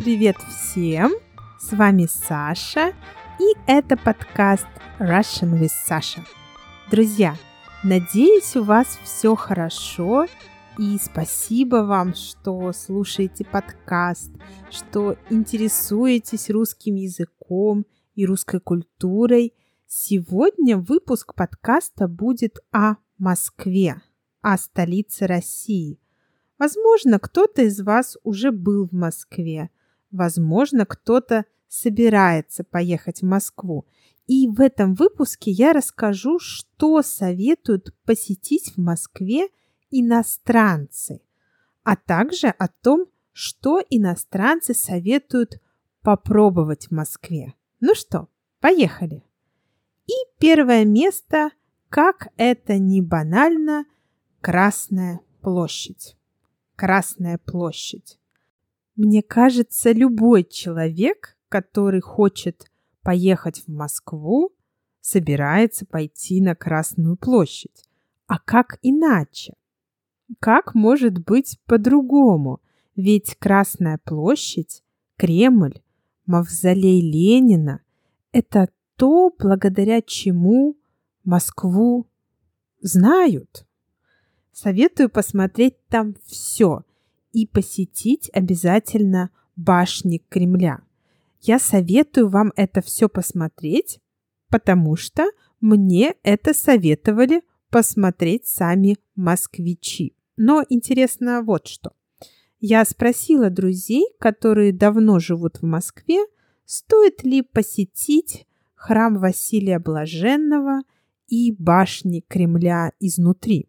Привет всем! С вами Саша, и это подкаст Russian with Sasha. Друзья, надеюсь, у вас все хорошо, и спасибо вам, что слушаете подкаст, что интересуетесь русским языком и русской культурой. Сегодня выпуск подкаста будет о Москве, о столице России – Возможно, кто-то из вас уже был в Москве. Возможно, кто-то собирается поехать в Москву. И в этом выпуске я расскажу, что советуют посетить в Москве иностранцы, а также о том, что иностранцы советуют попробовать в Москве. Ну что, поехали. И первое место, как это не банально, Красная площадь. Красная площадь. Мне кажется, любой человек, который хочет поехать в Москву, собирается пойти на Красную площадь. А как иначе? Как может быть по-другому? Ведь Красная площадь, Кремль, мавзолей Ленина – это то, благодаря чему Москву знают. Советую посмотреть там все и посетить обязательно башни Кремля. Я советую вам это все посмотреть, потому что мне это советовали посмотреть сами москвичи. Но интересно вот что. Я спросила друзей, которые давно живут в Москве, стоит ли посетить храм Василия Блаженного и башни Кремля изнутри.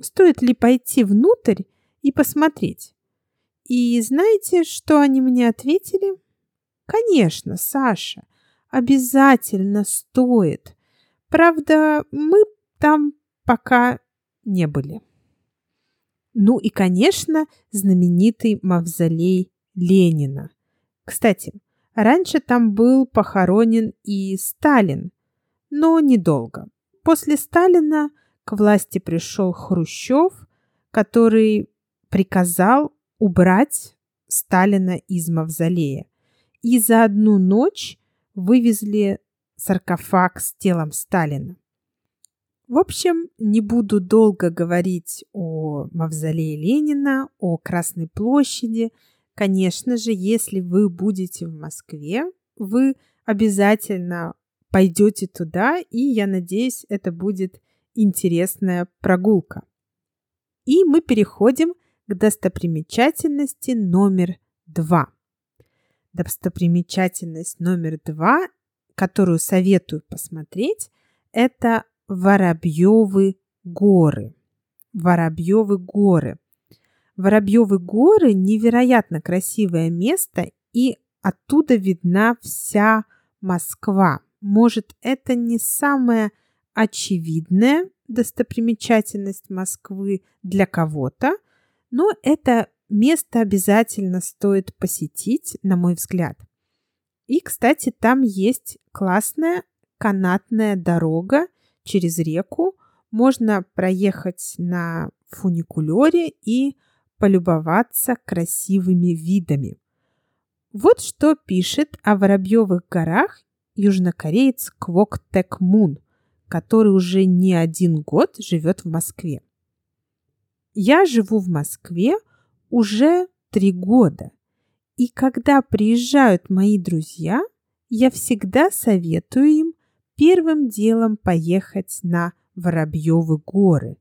Стоит ли пойти внутрь и посмотреть? И знаете, что они мне ответили? Конечно, Саша, обязательно стоит. Правда, мы там пока не были. Ну и, конечно, знаменитый мавзолей Ленина. Кстати, раньше там был похоронен и Сталин, но недолго. После Сталина к власти пришел Хрущев, который приказал убрать Сталина из мавзолея. И за одну ночь вывезли саркофаг с телом Сталина. В общем, не буду долго говорить о мавзолее Ленина, о Красной площади. Конечно же, если вы будете в Москве, вы обязательно пойдете туда, и я надеюсь, это будет интересная прогулка. И мы переходим к достопримечательности номер два. Достопримечательность номер два, которую советую посмотреть, это Воробьевы горы. Воробьевы горы. Воробьевы горы невероятно красивое место, и оттуда видна вся Москва. Может, это не самое очевидная достопримечательность Москвы для кого-то, но это место обязательно стоит посетить, на мой взгляд. И, кстати, там есть классная канатная дорога через реку. Можно проехать на фуникулере и полюбоваться красивыми видами. Вот что пишет о Воробьевых горах южнокореец Квок Тек Мун – который уже не один год живет в Москве. Я живу в Москве уже три года. И когда приезжают мои друзья, я всегда советую им первым делом поехать на Воробьевы горы.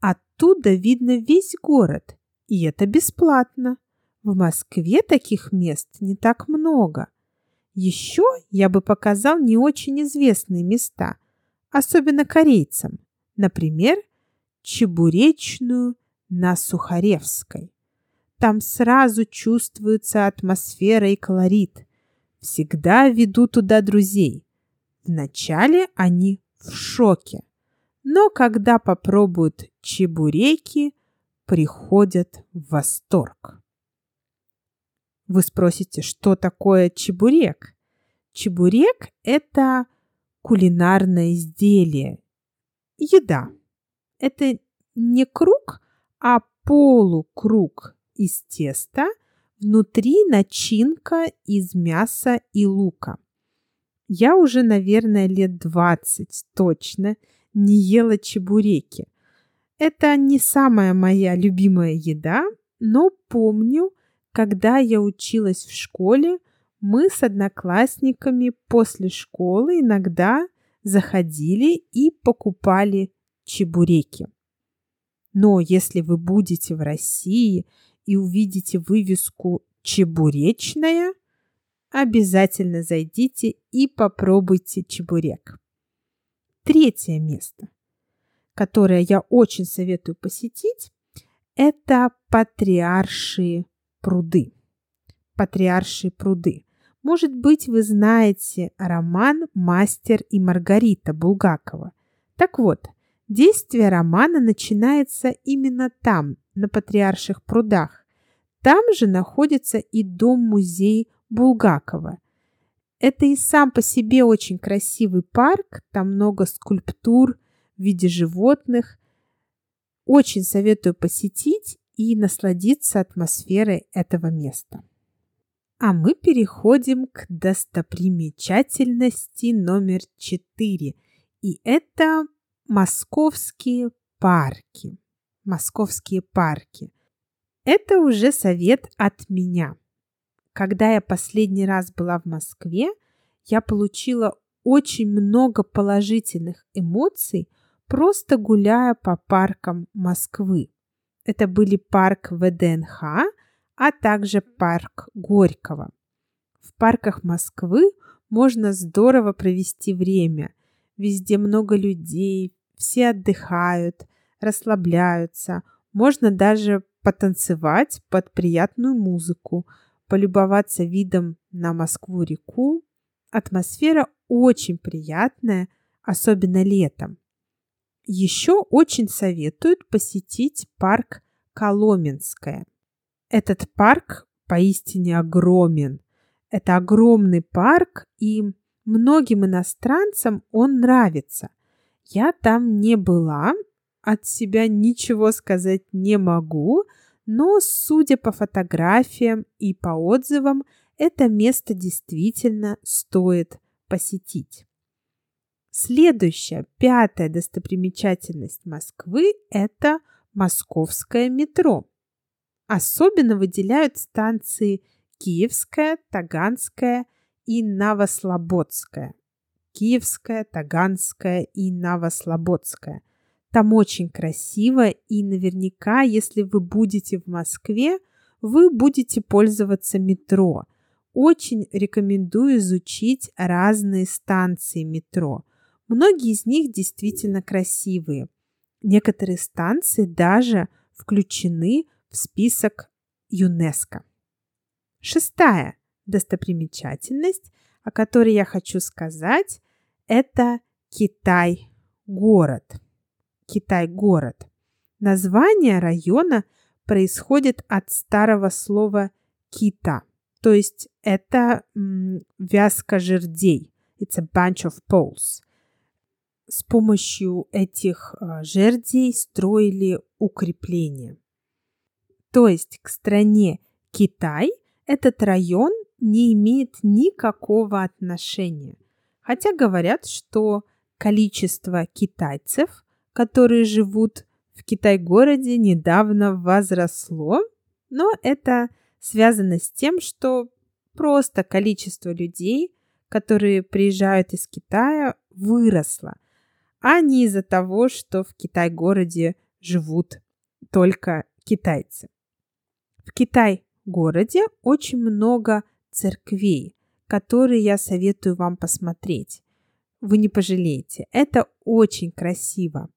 Оттуда видно весь город, и это бесплатно. В Москве таких мест не так много. Еще я бы показал не очень известные места – особенно корейцам, например, чебуречную на Сухаревской. Там сразу чувствуется атмосфера и колорит. Всегда веду туда друзей. Вначале они в шоке, но когда попробуют чебуреки, приходят в восторг. Вы спросите, что такое чебурек? Чебурек – это кулинарное изделие. Еда. Это не круг, а полукруг из теста, Внутри начинка из мяса и лука. Я уже, наверное, лет 20 точно не ела чебуреки. Это не самая моя любимая еда, но помню, когда я училась в школе, мы с одноклассниками после школы иногда заходили и покупали чебуреки. Но если вы будете в России и увидите вывеску «Чебуречная», обязательно зайдите и попробуйте чебурек. Третье место, которое я очень советую посетить, это Патриаршие пруды. Патриаршие пруды. Может быть, вы знаете роман «Мастер и Маргарита» Булгакова. Так вот, действие романа начинается именно там, на Патриарших прудах. Там же находится и дом-музей Булгакова. Это и сам по себе очень красивый парк, там много скульптур в виде животных. Очень советую посетить и насладиться атмосферой этого места. А мы переходим к достопримечательности номер 4. И это московские парки. Московские парки. Это уже совет от меня. Когда я последний раз была в Москве, я получила очень много положительных эмоций, просто гуляя по паркам Москвы. Это были парк ВДНХ, а также парк Горького. В парках Москвы можно здорово провести время. Везде много людей, все отдыхают, расслабляются. Можно даже потанцевать под приятную музыку, полюбоваться видом на Москву-реку. Атмосфера очень приятная, особенно летом. Еще очень советуют посетить парк Коломенское. Этот парк поистине огромен. Это огромный парк, и многим иностранцам он нравится. Я там не была, от себя ничего сказать не могу, но, судя по фотографиям и по отзывам, это место действительно стоит посетить. Следующая, пятая достопримечательность Москвы – это московское метро. Особенно выделяют станции Киевская, Таганская и Новослободская. Киевская, Таганская и Новослободская. Там очень красиво, и наверняка, если вы будете в Москве, вы будете пользоваться метро. Очень рекомендую изучить разные станции метро. Многие из них действительно красивые. Некоторые станции даже включены в список ЮНЕСКО. Шестая достопримечательность, о которой я хочу сказать, это Китай-город. Китай-город. Название района происходит от старого слова «кита», то есть это м, вязка жердей. It's a bunch of poles. С помощью этих а, жердей строили укрепления. То есть к стране Китай этот район не имеет никакого отношения. Хотя говорят, что количество китайцев которые живут в Китай-городе, недавно возросло, но это связано с тем, что просто количество людей, которые приезжают из Китая, выросло, а не из-за того, что в Китай-городе живут только китайцы. В Китай-городе очень много церквей, которые я советую вам посмотреть. Вы не пожалеете. Это очень красиво.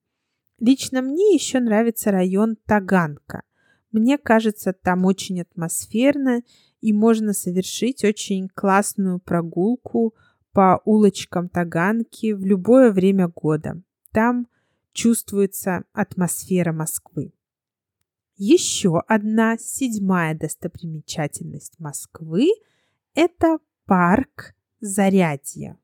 Лично мне еще нравится район Таганка. Мне кажется, там очень атмосферно и можно совершить очень классную прогулку по улочкам Таганки в любое время года. Там чувствуется атмосфера Москвы. Еще одна седьмая достопримечательность Москвы – это парк Зарядье.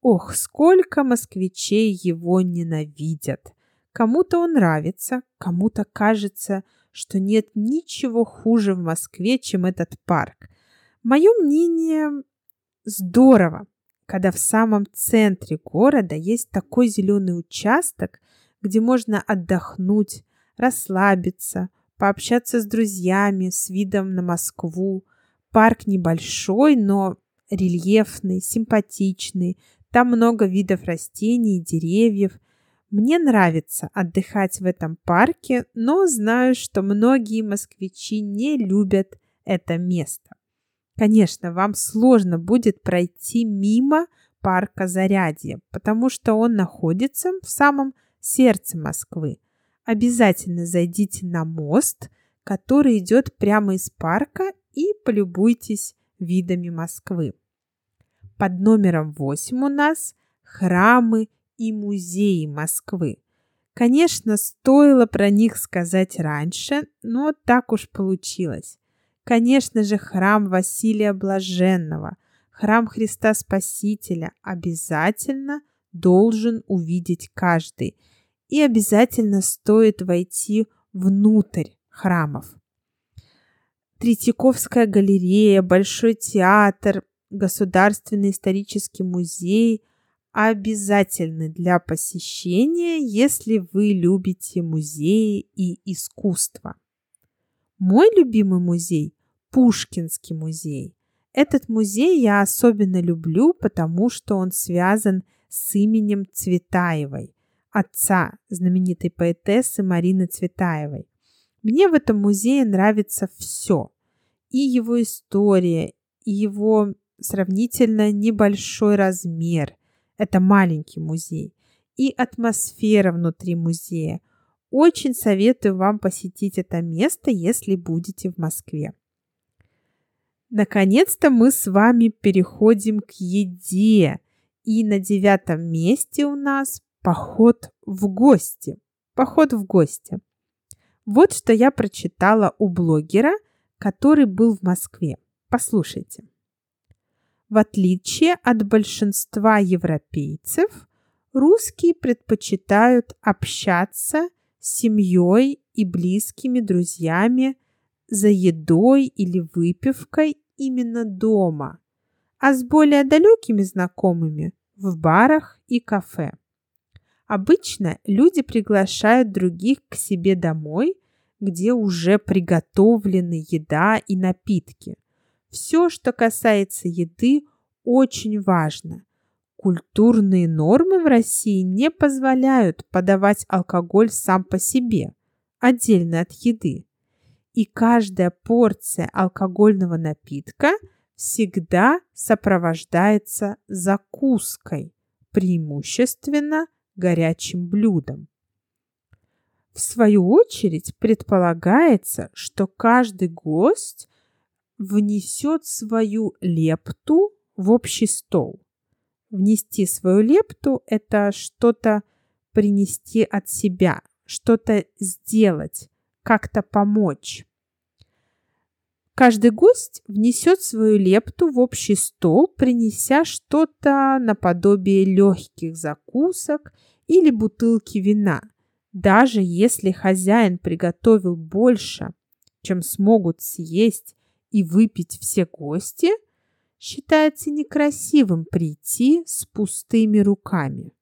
Ох, сколько москвичей его ненавидят! Кому-то он нравится, кому-то кажется, что нет ничего хуже в Москве, чем этот парк. Мое мнение здорово, когда в самом центре города есть такой зеленый участок, где можно отдохнуть, расслабиться, пообщаться с друзьями с видом на Москву. Парк небольшой, но рельефный, симпатичный. Там много видов растений и деревьев. Мне нравится отдыхать в этом парке, но знаю, что многие москвичи не любят это место. Конечно, вам сложно будет пройти мимо парка Зарядье, потому что он находится в самом сердце Москвы. Обязательно зайдите на мост, который идет прямо из парка, и полюбуйтесь видами Москвы. Под номером 8 у нас храмы и музеи Москвы. Конечно, стоило про них сказать раньше, но так уж получилось. Конечно же, храм Василия Блаженного, храм Христа Спасителя обязательно должен увидеть каждый. И обязательно стоит войти внутрь храмов. Третьяковская галерея, Большой театр, Государственный исторический музей обязательны для посещения, если вы любите музеи и искусство. Мой любимый музей – Пушкинский музей. Этот музей я особенно люблю, потому что он связан с именем Цветаевой, отца знаменитой поэтессы Марины Цветаевой. Мне в этом музее нравится все. И его история, и его сравнительно небольшой размер. Это маленький музей. И атмосфера внутри музея. Очень советую вам посетить это место, если будете в Москве. Наконец-то мы с вами переходим к еде. И на девятом месте у нас поход в гости. Поход в гости. Вот что я прочитала у блогера, который был в Москве. Послушайте. В отличие от большинства европейцев, русские предпочитают общаться с семьей и близкими друзьями за едой или выпивкой именно дома, а с более далекими знакомыми в барах и кафе. Обычно люди приглашают других к себе домой, где уже приготовлены еда и напитки – все, что касается еды, очень важно. Культурные нормы в России не позволяют подавать алкоголь сам по себе, отдельно от еды. И каждая порция алкогольного напитка всегда сопровождается закуской, преимущественно горячим блюдом. В свою очередь предполагается, что каждый гость внесет свою лепту в общий стол. Внести свою лепту – это что-то принести от себя, что-то сделать, как-то помочь. Каждый гость внесет свою лепту в общий стол, принеся что-то наподобие легких закусок или бутылки вина. Даже если хозяин приготовил больше, чем смогут съесть и выпить все гости, считается некрасивым прийти с пустыми руками.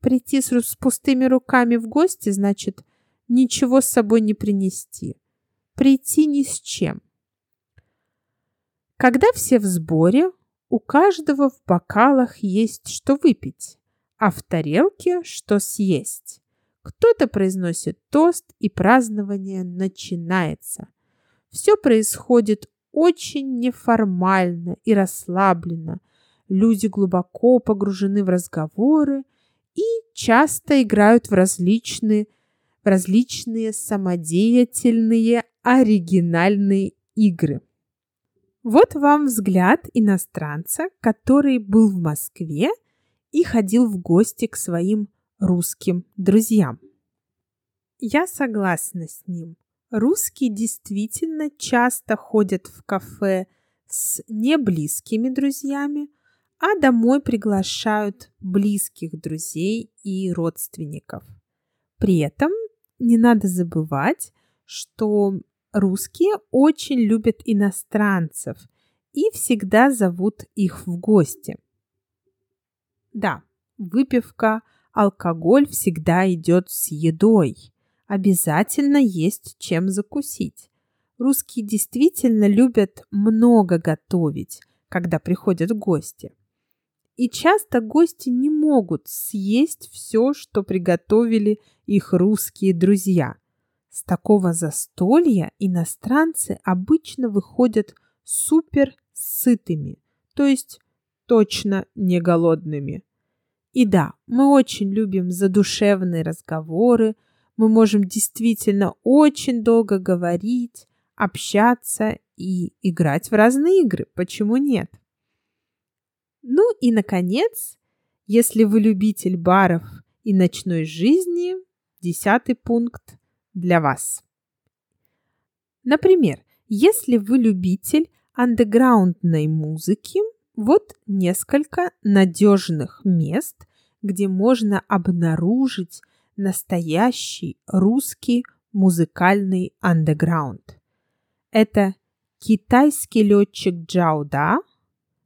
Прийти с, пустыми руками в гости значит ничего с собой не принести. Прийти ни с чем. Когда все в сборе, у каждого в бокалах есть что выпить, а в тарелке что съесть. Кто-то произносит тост, и празднование начинается. Все происходит очень неформально и расслабленно. Люди глубоко погружены в разговоры и часто играют в различные, в различные самодеятельные оригинальные игры. Вот вам взгляд иностранца, который был в Москве и ходил в гости к своим русским друзьям. Я согласна с ним. Русские действительно часто ходят в кафе с неблизкими друзьями, а домой приглашают близких друзей и родственников. При этом не надо забывать, что русские очень любят иностранцев и всегда зовут их в гости. Да, выпивка, алкоголь всегда идет с едой. Обязательно есть чем закусить. Русские действительно любят много готовить, когда приходят гости. И часто гости не могут съесть все, что приготовили их русские друзья. С такого застолья иностранцы обычно выходят супер сытыми, то есть точно не голодными. И да, мы очень любим задушевные разговоры, мы можем действительно очень долго говорить, общаться и играть в разные игры. Почему нет? Ну и, наконец, если вы любитель баров и ночной жизни, десятый пункт для вас. Например, если вы любитель андеграундной музыки, вот несколько надежных мест, где можно обнаружить настоящий русский музыкальный андеграунд. Это китайский летчик Джауда,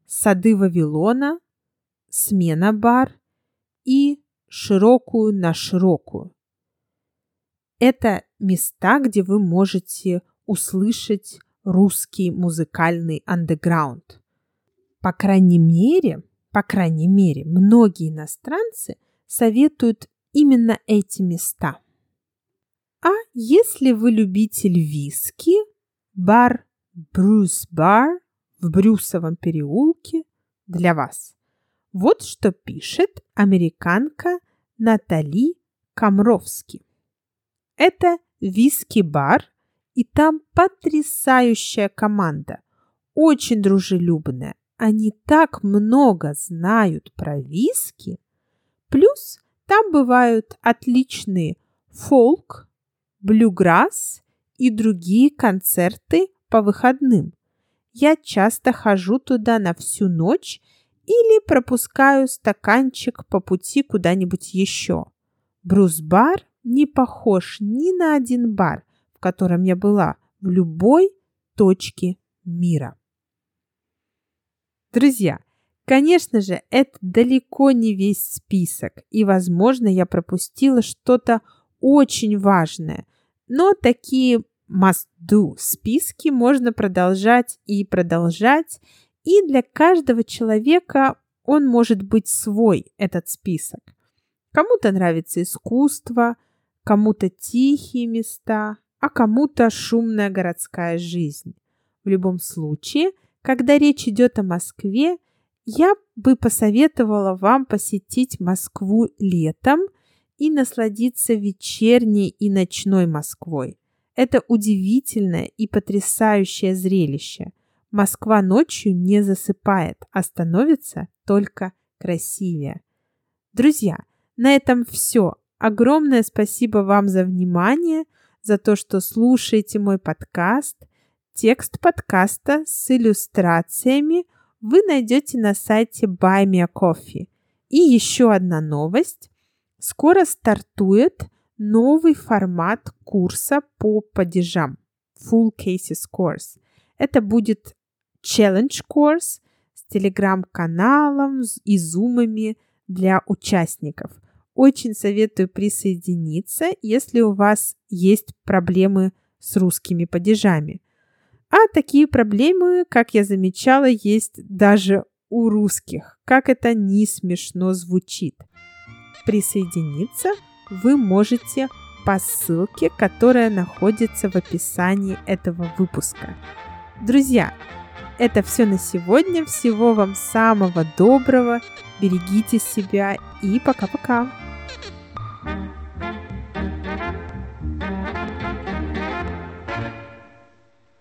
сады Вавилона, смена бар и широкую на широкую. Это места, где вы можете услышать русский музыкальный андеграунд. По крайней мере, по крайней мере, многие иностранцы советуют именно эти места. А если вы любитель виски, бар Брюс Бар в Брюсовом переулке для вас. Вот что пишет американка Натали Камровски. Это виски-бар, и там потрясающая команда, очень дружелюбная, они так много знают про виски. Плюс там бывают отличные фолк, блюграсс и другие концерты по выходным. Я часто хожу туда на всю ночь или пропускаю стаканчик по пути куда-нибудь еще. Брус-бар не похож ни на один бар, в котором я была в любой точке мира. Друзья, конечно же, это далеко не весь список, и, возможно, я пропустила что-то очень важное, но такие must-do списки можно продолжать и продолжать, и для каждого человека он может быть свой, этот список. Кому-то нравится искусство, кому-то тихие места, а кому-то шумная городская жизнь. В любом случае – когда речь идет о Москве, я бы посоветовала вам посетить Москву летом и насладиться вечерней и ночной Москвой. Это удивительное и потрясающее зрелище. Москва ночью не засыпает, а становится только красивее. Друзья, на этом все. Огромное спасибо вам за внимание, за то, что слушаете мой подкаст – Текст подкаста с иллюстрациями вы найдете на сайте Buy Me Coffee. И еще одна новость. Скоро стартует новый формат курса по падежам. Full Cases Course. Это будет Challenge Course с телеграм-каналом и зумами для участников. Очень советую присоединиться, если у вас есть проблемы с русскими падежами. А такие проблемы, как я замечала, есть даже у русских. Как это не смешно звучит. Присоединиться вы можете по ссылке, которая находится в описании этого выпуска. Друзья, это все на сегодня. Всего вам самого доброго. Берегите себя и пока-пока.